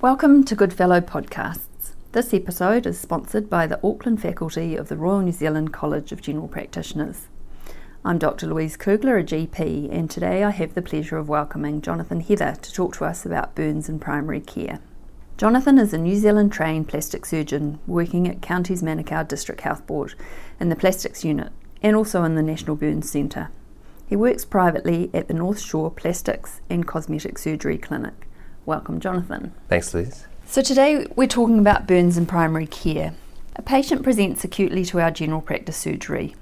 Welcome to Goodfellow Podcasts. This episode is sponsored by the Auckland faculty of the Royal New Zealand College of General Practitioners. I'm Dr. Louise Kugler, a GP, and today I have the pleasure of welcoming Jonathan Heather to talk to us about burns in primary care. Jonathan is a New Zealand trained plastic surgeon working at Counties Manukau District Health Board in the plastics unit and also in the National Burns Centre. He works privately at the North Shore Plastics and Cosmetic Surgery Clinic. Welcome, Jonathan. Thanks, Liz. So, today we're talking about burns in primary care. A patient presents acutely to our general practice surgery.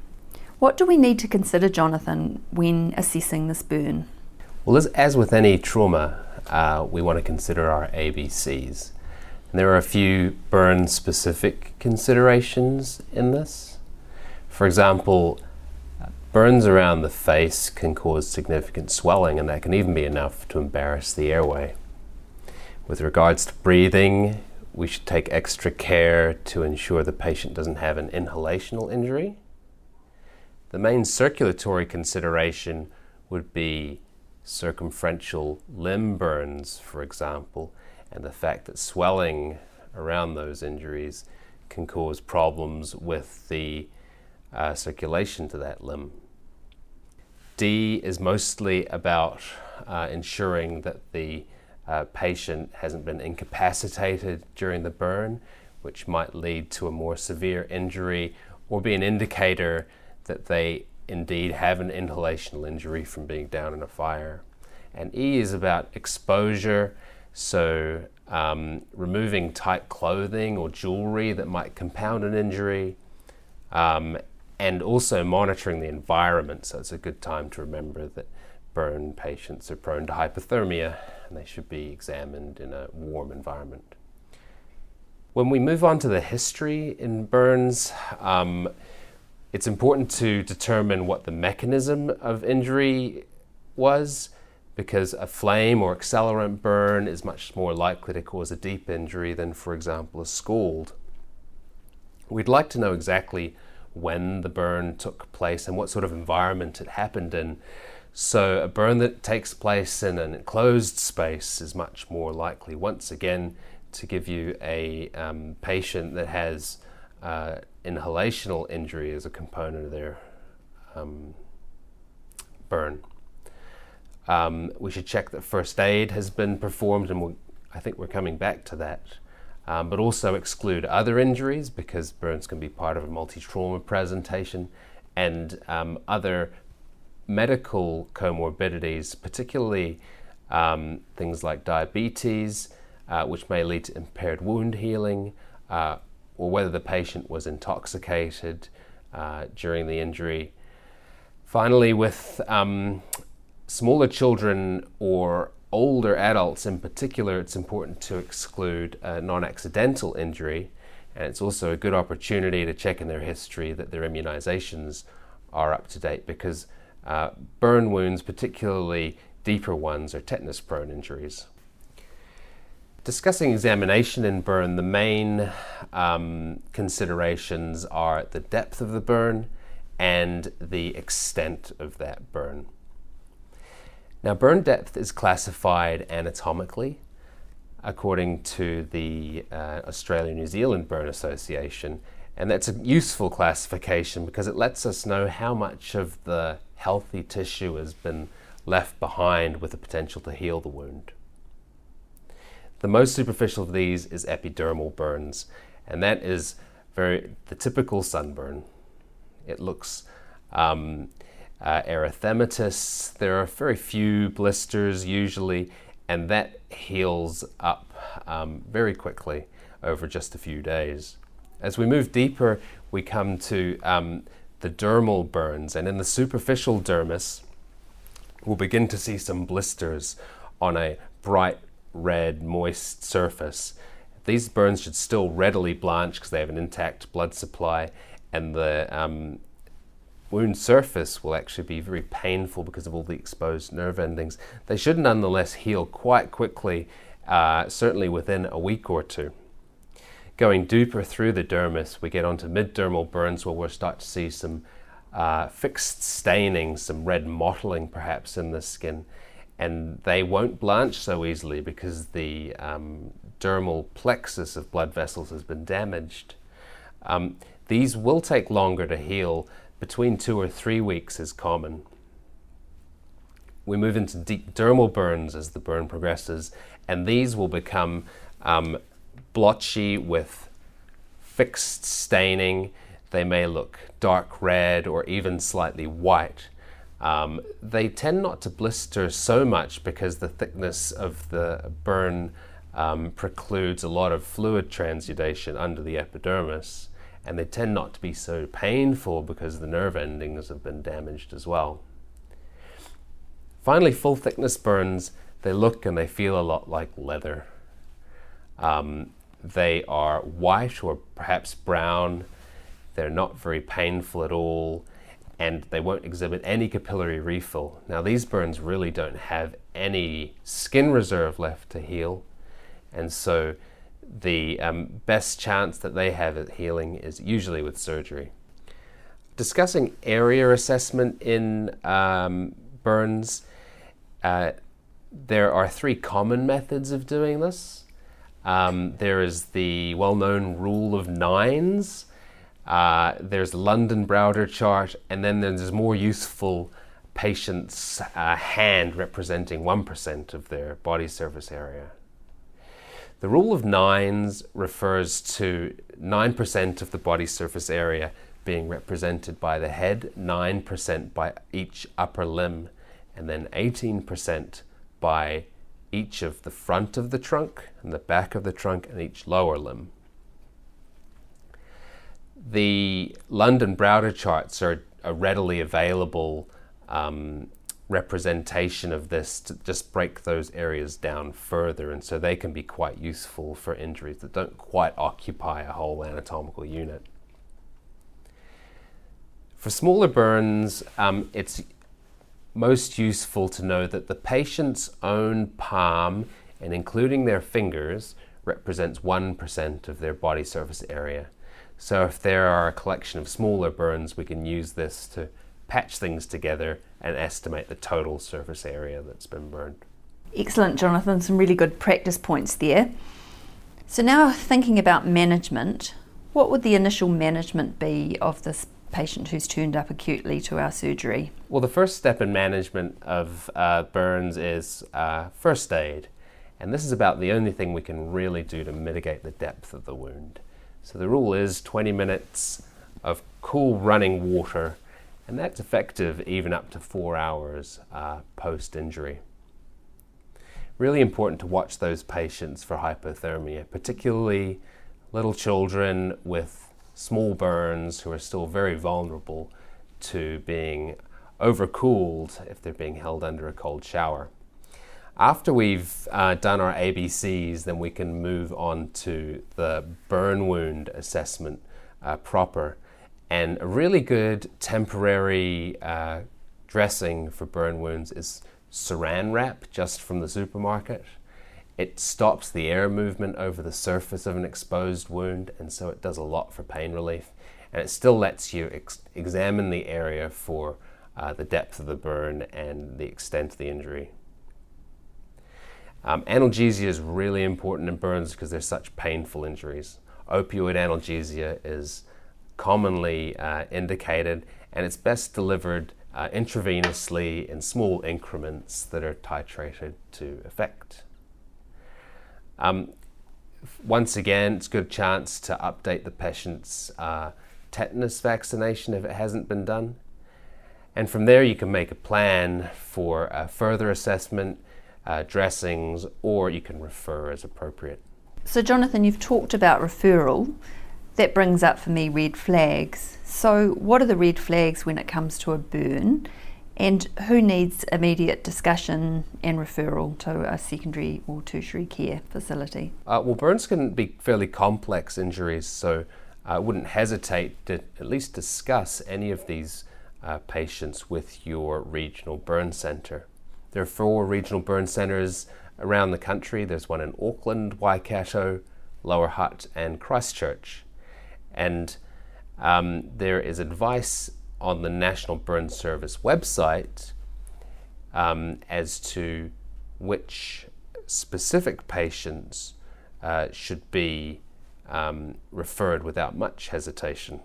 What do we need to consider, Jonathan, when assessing this burn? Well, as, as with any trauma, uh, we want to consider our ABCs. And there are a few burn specific considerations in this. For example, burns around the face can cause significant swelling, and that can even be enough to embarrass the airway. With regards to breathing, we should take extra care to ensure the patient doesn't have an inhalational injury. The main circulatory consideration would be circumferential limb burns, for example, and the fact that swelling around those injuries can cause problems with the uh, circulation to that limb. D is mostly about uh, ensuring that the uh, patient hasn't been incapacitated during the burn, which might lead to a more severe injury or be an indicator that they indeed have an inhalational injury from being down in a fire. And E is about exposure, so um, removing tight clothing or jewelry that might compound an injury, um, and also monitoring the environment. So it's a good time to remember that burn patients are prone to hypothermia and they should be examined in a warm environment. When we move on to the history in burns, um, it's important to determine what the mechanism of injury was because a flame or accelerant burn is much more likely to cause a deep injury than, for example, a scald. We'd like to know exactly when the burn took place and what sort of environment it happened in so a burn that takes place in an enclosed space is much more likely, once again, to give you a um, patient that has uh, inhalational injury as a component of their um, burn. Um, we should check that first aid has been performed, and we'll, I think we're coming back to that. Um, but also exclude other injuries because burns can be part of a multi trauma presentation and um, other medical comorbidities, particularly um, things like diabetes, uh, which may lead to impaired wound healing, uh, or whether the patient was intoxicated uh, during the injury. Finally, with um, smaller children or older adults in particular, it's important to exclude non accidental injury, and it's also a good opportunity to check in their history that their immunizations are up to date because uh, burn wounds, particularly deeper ones, are tetanus prone injuries. Discussing examination in burn, the main um, considerations are the depth of the burn and the extent of that burn. Now, burn depth is classified anatomically according to the uh, Australia New Zealand Burn Association, and that's a useful classification because it lets us know how much of the healthy tissue has been left behind with the potential to heal the wound. The most superficial of these is epidermal burns, and that is very the typical sunburn. It looks um, uh, erythematous. There are very few blisters usually, and that heals up um, very quickly over just a few days. As we move deeper, we come to um, the dermal burns, and in the superficial dermis, we'll begin to see some blisters on a bright red, moist surface. These burns should still readily blanch because they have an intact blood supply, and the um, wound surface will actually be very painful because of all the exposed nerve endings. They should nonetheless heal quite quickly, uh, certainly within a week or two. Going deeper through the dermis, we get onto mid-dermal burns where we'll start to see some uh, fixed staining, some red mottling perhaps in the skin. And they won't blanch so easily because the um, dermal plexus of blood vessels has been damaged. Um, these will take longer to heal. Between two or three weeks is common. We move into deep dermal burns as the burn progresses, and these will become um, blotchy with fixed staining. They may look dark red or even slightly white. Um, they tend not to blister so much because the thickness of the burn um, precludes a lot of fluid transudation under the epidermis, and they tend not to be so painful because the nerve endings have been damaged as well. Finally, full thickness burns, they look and they feel a lot like leather. Um, they are white or perhaps brown. They're not very painful at all and they won't exhibit any capillary refill. Now, these burns really don't have any skin reserve left to heal, and so the um, best chance that they have at healing is usually with surgery. Discussing area assessment in um, burns, uh, there are three common methods of doing this. Um, there is the well known rule of nines, uh, there's Lund and Browder chart, and then there's more useful patient's uh, hand representing 1% of their body surface area. The rule of nines refers to 9% of the body surface area being represented by the head, 9% by each upper limb, and then 18% by each of the front of the trunk and the back of the trunk and each lower limb the Lund and Browder charts are a readily available um, representation of this to just break those areas down further, and so they can be quite useful for injuries that don't quite occupy a whole anatomical unit. For smaller burns, um, it's most useful to know that the patient's own palm, and including their fingers, represents 1% of their body surface area. So if there are a collection of smaller burns, we can use this to patch things together and estimate the total surface area that's been burned. Excellent, Jonathan. Some really good practice points there. So now thinking about management, what would the initial management be of this patient who's turned up acutely to our surgery? Well, the first step in management of uh, burns is uh, first aid. And this is about the only thing we can really do to mitigate the depth of the wound. So the rule is 20 minutes of cool running water, and that's effective even up to four hours uh, post injury. Really important to watch those patients for hypothermia, particularly little children with small burns who are still very vulnerable to being overcooled if they're being held under a cold shower. After we've uh, done our ABCs, then we can move on to the burn wound assessment uh, proper. And a really good temporary uh, dressing for burn wounds is saran wrap just from the supermarket. It stops the air movement over the surface of an exposed wound, and so it does a lot for pain relief. And it still lets you ex- examine the area for uh, the depth of the burn and the extent of the injury. Um, analgesia is really important in burns because they're such painful injuries. Opioid analgesia is commonly uh, indicated and it's best delivered uh, intravenously in small increments that are titrated to effect. Um, once again, it's a good chance to update the patient's uh, tetanus vaccination if it hasn't been done. And from there, you can make a plan for a further assessment uh, dressings, or you can refer as appropriate. So, Jonathan, you've talked about referral. That brings up for me red flags. So, what are the red flags when it comes to a burn? And who needs immediate discussion and referral to a secondary or tertiary care facility? Uh, well, burns can be fairly complex injuries, so I wouldn't hesitate to at least discuss any of these uh, patients with your regional burn centre. There are four regional burn centres around the country. There's one in Auckland, Waikato, Lower Hutt, and Christchurch. And um, there is advice on the National Burn Service website um, as to which specific patients uh, should be um, referred without much hesitation.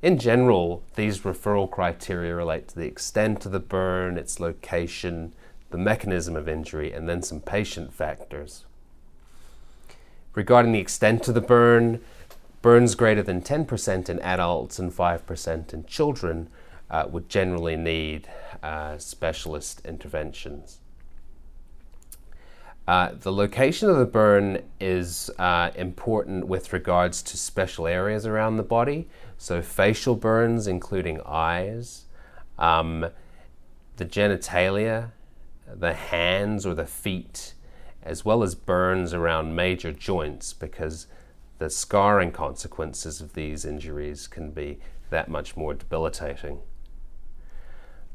In general, these referral criteria relate to the extent of the burn, its location, the mechanism of injury, and then some patient factors. Regarding the extent of the burn, burns greater than 10% in adults and 5% in children uh, would generally need uh, specialist interventions. Uh, the location of the burn is uh, important with regards to special areas around the body. So, facial burns, including eyes, um, the genitalia, the hands or the feet, as well as burns around major joints, because the scarring consequences of these injuries can be that much more debilitating.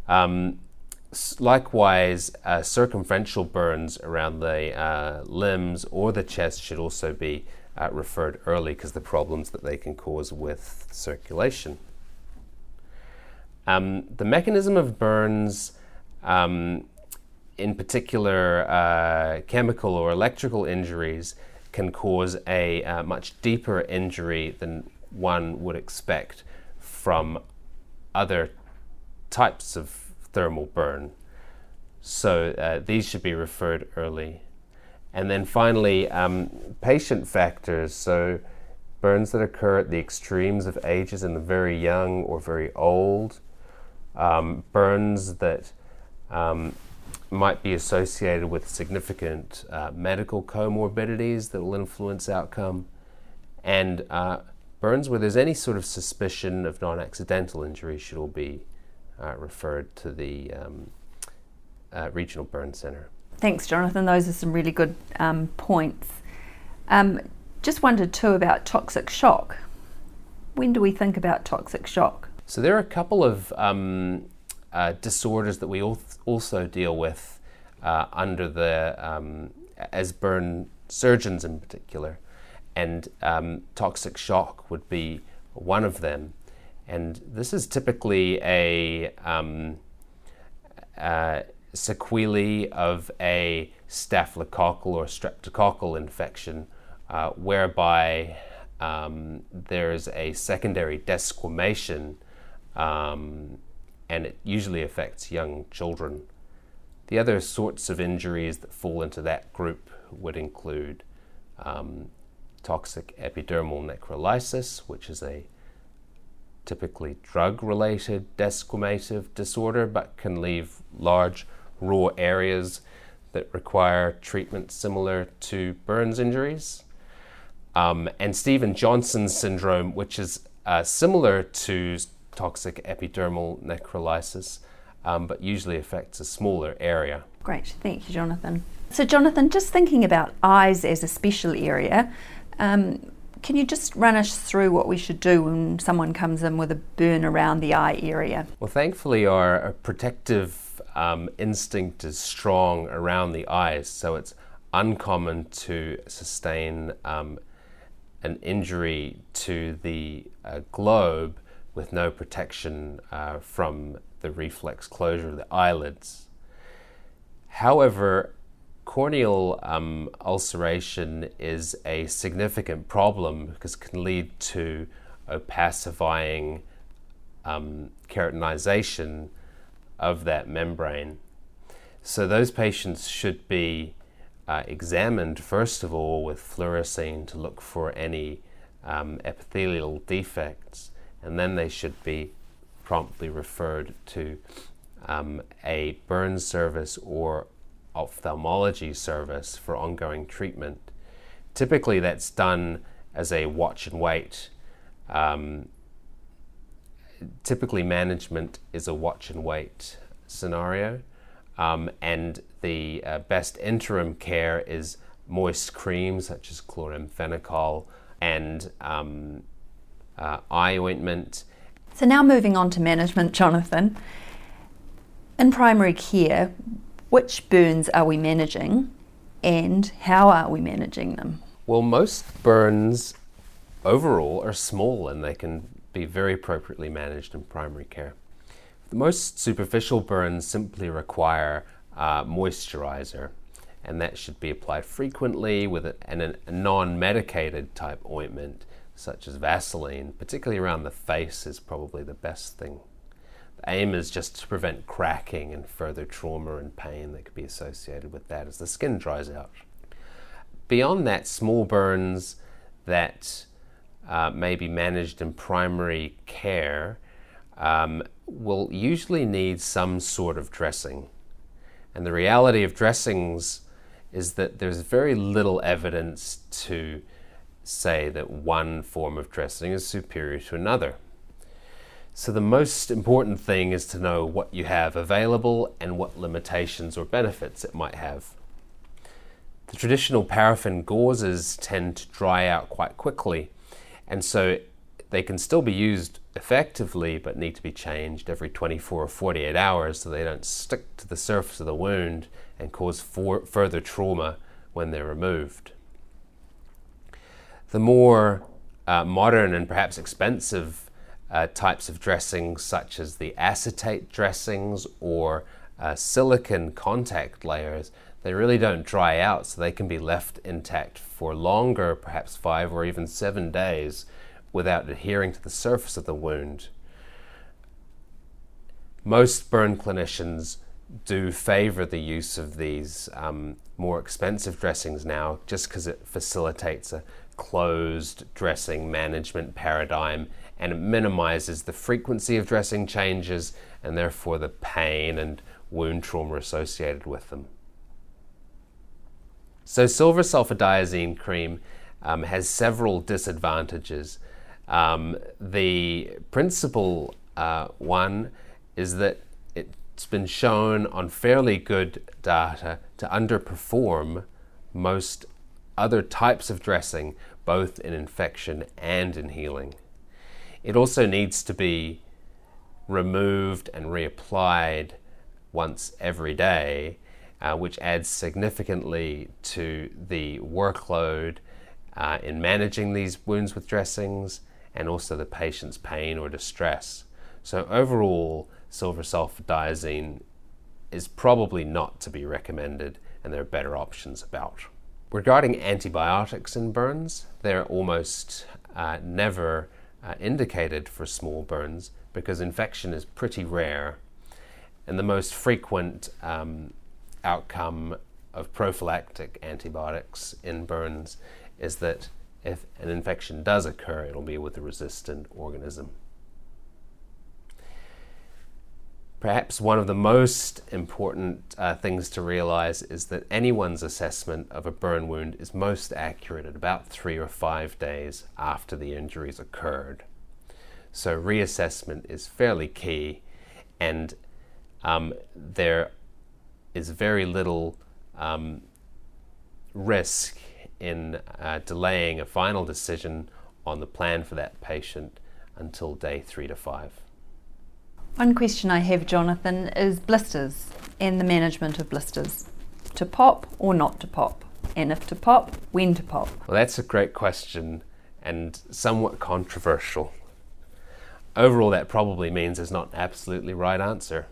Um, likewise, uh, circumferential burns around the uh, limbs or the chest should also be uh, referred early because the problems that they can cause with circulation. Um, the mechanism of burns, um, in particular uh, chemical or electrical injuries, can cause a uh, much deeper injury than one would expect from other types of thermal burn. So uh, these should be referred early. And then finally, um, patient factors. So burns that occur at the extremes of ages in the very young or very old, um, burns that um, might be associated with significant uh, medical comorbidities that will influence outcome, and uh, burns where there's any sort of suspicion of non accidental injury should all be uh, referred to the um, uh, Regional Burn Centre. Thanks, Jonathan. Those are some really good um, points. Um, just wondered too about toxic shock. When do we think about toxic shock? So there are a couple of um, uh, disorders that we also deal with uh, under the um, as burn surgeons in particular, and um, toxic shock would be one of them. And this is typically a um, uh, sequelae of a staphylococcal or streptococcal infection, uh, whereby um, there's a secondary desquamation, um, and it usually affects young children. The other sorts of injuries that fall into that group would include um, toxic epidermal necrolysis, which is a typically drug related desquamative disorder, but can leave large raw areas that require treatment similar to burns injuries. Um, and Steven Johnson syndrome, which is uh, similar to toxic epidermal necrolysis, um, but usually affects a smaller area. Great, thank you, Jonathan. So, Jonathan, just thinking about eyes as a special area, um, can you just run us through what we should do when someone comes in with a burn around the eye area? Well, thankfully, our protective um, instinct is strong around the eyes, so it's uncommon to sustain um, an injury to the uh, globe with no protection uh, from the reflex closure of the eyelids. However, corneal um, ulceration is a significant problem because it can lead to opacifying um, keratinization of that membrane. So those patients should be uh, examined first of all with fluorescein to look for any um, epithelial defects, and then they should be promptly referred to um, a burn service or ophthalmology service for ongoing treatment. Typically, that's done as a watch and wait. Um, typically, management is a watch and wait scenario, um, and the uh, best interim care is moist creams such as chloramphenicol and um, uh, eye ointment. So, now moving on to management, Jonathan. In primary care, which burns are we managing and how are we managing them? Well, most burns overall are small and they can be very appropriately managed in primary care. The most superficial burns simply require uh, moisturizer, and that should be applied frequently with a, a non medicated type ointment such as Vaseline, particularly around the face, is probably the best thing. The aim is just to prevent cracking and further trauma and pain that could be associated with that as the skin dries out. Beyond that, small burns that uh, may be managed in primary care um, will usually need some sort of dressing. And the reality of dressings is that there's very little evidence to say that one form of dressing is superior to another. So, the most important thing is to know what you have available and what limitations or benefits it might have. The traditional paraffin gauzes tend to dry out quite quickly, and so they can still be used effectively but need to be changed every 24 or 48 hours so they don't stick to the surface of the wound and cause further trauma when they're removed. The more uh, modern and perhaps expensive uh, types of dressings, such as the acetate dressings or uh, silicone contact layers, they really don't dry out, so they can be left intact for longer, perhaps five or even seven days, without adhering to the surface of the wound. Most burn clinicians do favor the use of these um, more expensive dressings now just because it facilitates a closed dressing management paradigm and it minimizes the frequency of dressing changes and therefore the pain and wound trauma associated with them. So, silver sulfadiazine cream um, has several disadvantages. Um, the principal uh, one is that it's been shown on fairly good data to underperform most other types of dressing, both in infection and in healing. It also needs to be removed and reapplied once every day, uh, which adds significantly to the workload uh, in managing these wounds with dressings and also the patient's pain or distress. So, overall, silver sulfadiazine is probably not to be recommended, and there are better options about. Regarding antibiotics in burns, they're almost uh, never uh, indicated for small burns because infection is pretty rare, and the most frequent um, outcome of prophylactic antibiotics in burns is that if an infection does occur, it'll be with a resistant organism. Perhaps one of the most important uh, things to realize is that anyone's assessment of a burn wound is most accurate at about three or five days after the injuries occurred. So, reassessment is fairly key, and um, there is very little um, risk in uh, delaying a final decision on the plan for that patient until day three to five. One question I have, Jonathan, is blisters and the management of blisters. To pop or not to pop? And if to pop, when to pop? Well, that's a great question and somewhat controversial. Overall, that probably means there's not an absolutely right answer.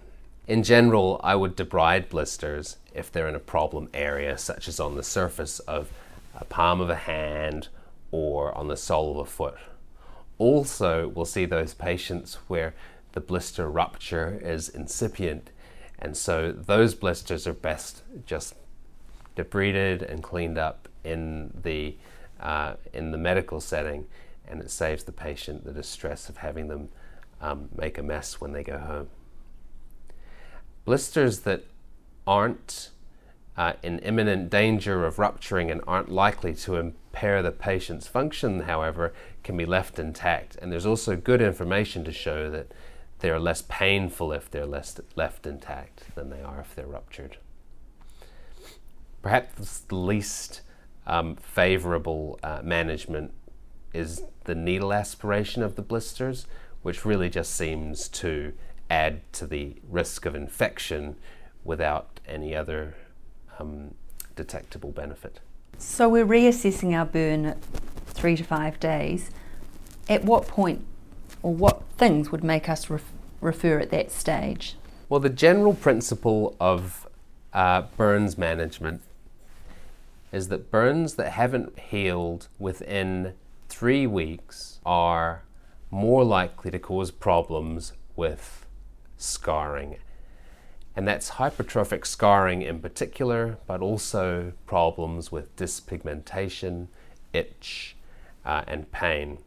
In general, I would debride blisters if they're in a problem area, such as on the surface of a palm of a hand or on the sole of a foot. Also, we'll see those patients where the blister rupture is incipient. And so those blisters are best just debrided and cleaned up in the, uh, in the medical setting, and it saves the patient the distress of having them um, make a mess when they go home. Blisters that aren't uh, in imminent danger of rupturing and aren't likely to impair the patient's function, however, can be left intact. And there's also good information to show that they are less painful if they're less left intact than they are if they're ruptured. Perhaps the least um, favorable uh, management is the needle aspiration of the blisters, which really just seems to add to the risk of infection without any other um, detectable benefit. So we're reassessing our burn at three to five days. At what point or what things would make us ref- refer at that stage? Well, the general principle of uh, burns management is that burns that haven't healed within three weeks are more likely to cause problems with scarring. And that's hypertrophic scarring in particular, but also problems with dyspigmentation, itch, uh, and pain.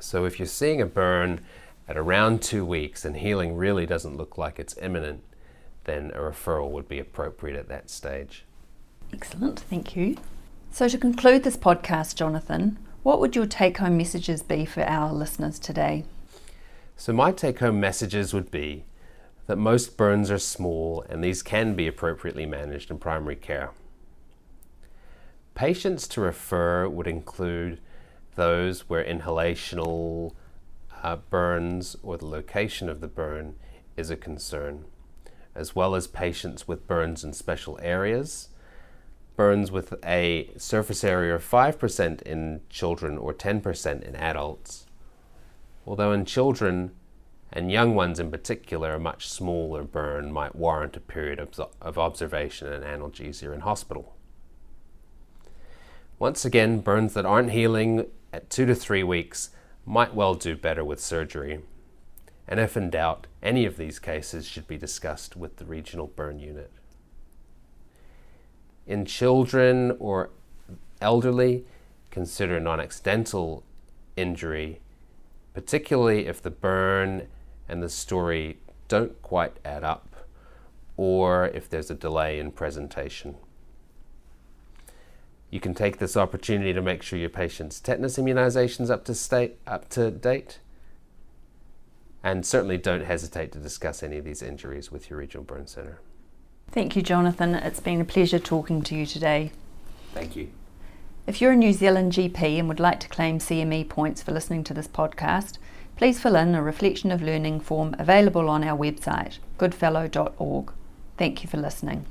So if you're seeing a burn at around two weeks and healing really doesn't look like it's imminent, then a referral would be appropriate at that stage. Excellent, thank you. So, to conclude this podcast, Jonathan, what would your take home messages be for our listeners today? So, my take home messages would be that most burns are small and these can be appropriately managed in primary care. Patients to refer would include those where inhalational uh, burns or the location of the burn is a concern, as well as patients with burns in special areas, burns with a surface area of 5% in children or 10% in adults. Although in children, and young ones in particular, a much smaller burn might warrant a period of, of observation and analgesia in hospital. Once again, burns that aren't healing at two to three weeks might well do better with surgery. And if in doubt, any of these cases should be discussed with the regional burn unit. In children or elderly, consider non accidental injury, particularly if the burn and the story don't quite add up or if there's a delay in presentation. You can take this opportunity to make sure your patient's tetanus immunizations up to state up to date. And certainly don't hesitate to discuss any of these injuries with your regional burn center. Thank you, Jonathan. It's been a pleasure talking to you today. Thank you. If you're a New Zealand GP and would like to claim CME points for listening to this podcast, please fill in a reflection of learning form available on our website, goodfellow.org. Thank you for listening.